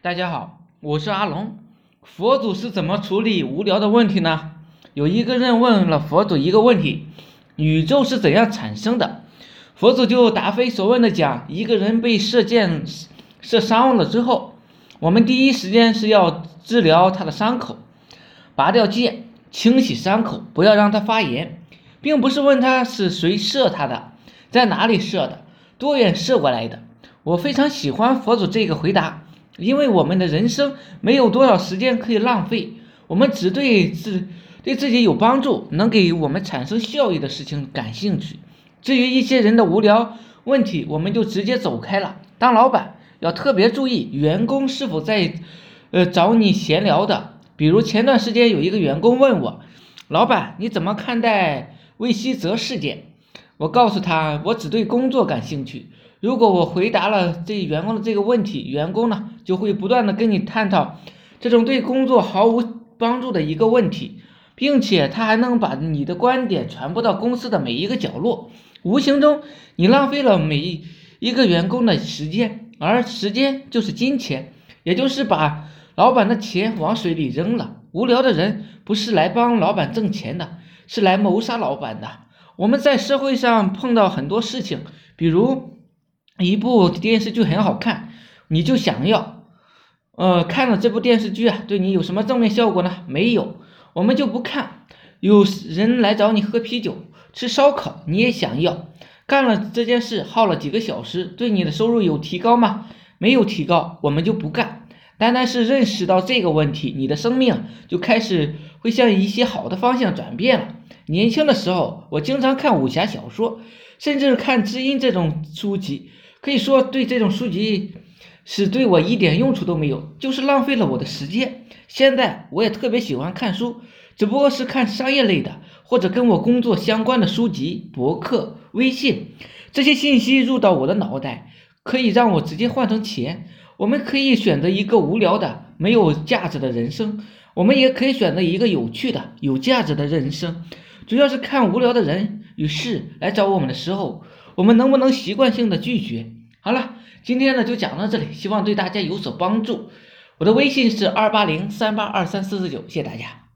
大家好，我是阿龙。佛祖是怎么处理无聊的问题呢？有一个人问了佛祖一个问题：宇宙是怎样产生的？佛祖就答非所问的讲：一个人被射箭射伤了之后，我们第一时间是要治疗他的伤口，拔掉箭，清洗伤口，不要让它发炎，并不是问他是谁射他的，在哪里射的，多远射过来的。我非常喜欢佛祖这个回答。因为我们的人生没有多少时间可以浪费，我们只对自对自己有帮助、能给我们产生效益的事情感兴趣。至于一些人的无聊问题，我们就直接走开了。当老板要特别注意员工是否在，呃找你闲聊的。比如前段时间有一个员工问我，老板你怎么看待魏希泽事件？我告诉他，我只对工作感兴趣。如果我回答了这员工的这个问题，员工呢就会不断的跟你探讨这种对工作毫无帮助的一个问题，并且他还能把你的观点传播到公司的每一个角落，无形中你浪费了每一个员工的时间，而时间就是金钱，也就是把老板的钱往水里扔了。无聊的人不是来帮老板挣钱的，是来谋杀老板的。我们在社会上碰到很多事情，比如。一部电视剧很好看，你就想要，呃，看了这部电视剧啊，对你有什么正面效果呢？没有，我们就不看。有人来找你喝啤酒、吃烧烤，你也想要，干了这件事耗了几个小时，对你的收入有提高吗？没有提高，我们就不干。单单是认识到这个问题，你的生命就开始会向一些好的方向转变了。年轻的时候，我经常看武侠小说，甚至看知音这种书籍。可以说，对这种书籍是对我一点用处都没有，就是浪费了我的时间。现在我也特别喜欢看书，只不过是看商业类的或者跟我工作相关的书籍、博客、微信这些信息入到我的脑袋，可以让我直接换成钱。我们可以选择一个无聊的、没有价值的人生，我们也可以选择一个有趣的、有价值的人生。主要是看无聊的人与事来找我们的时候。我们能不能习惯性的拒绝？好了，今天呢就讲到这里，希望对大家有所帮助。我的微信是二八零三八二三四四九，谢谢大家。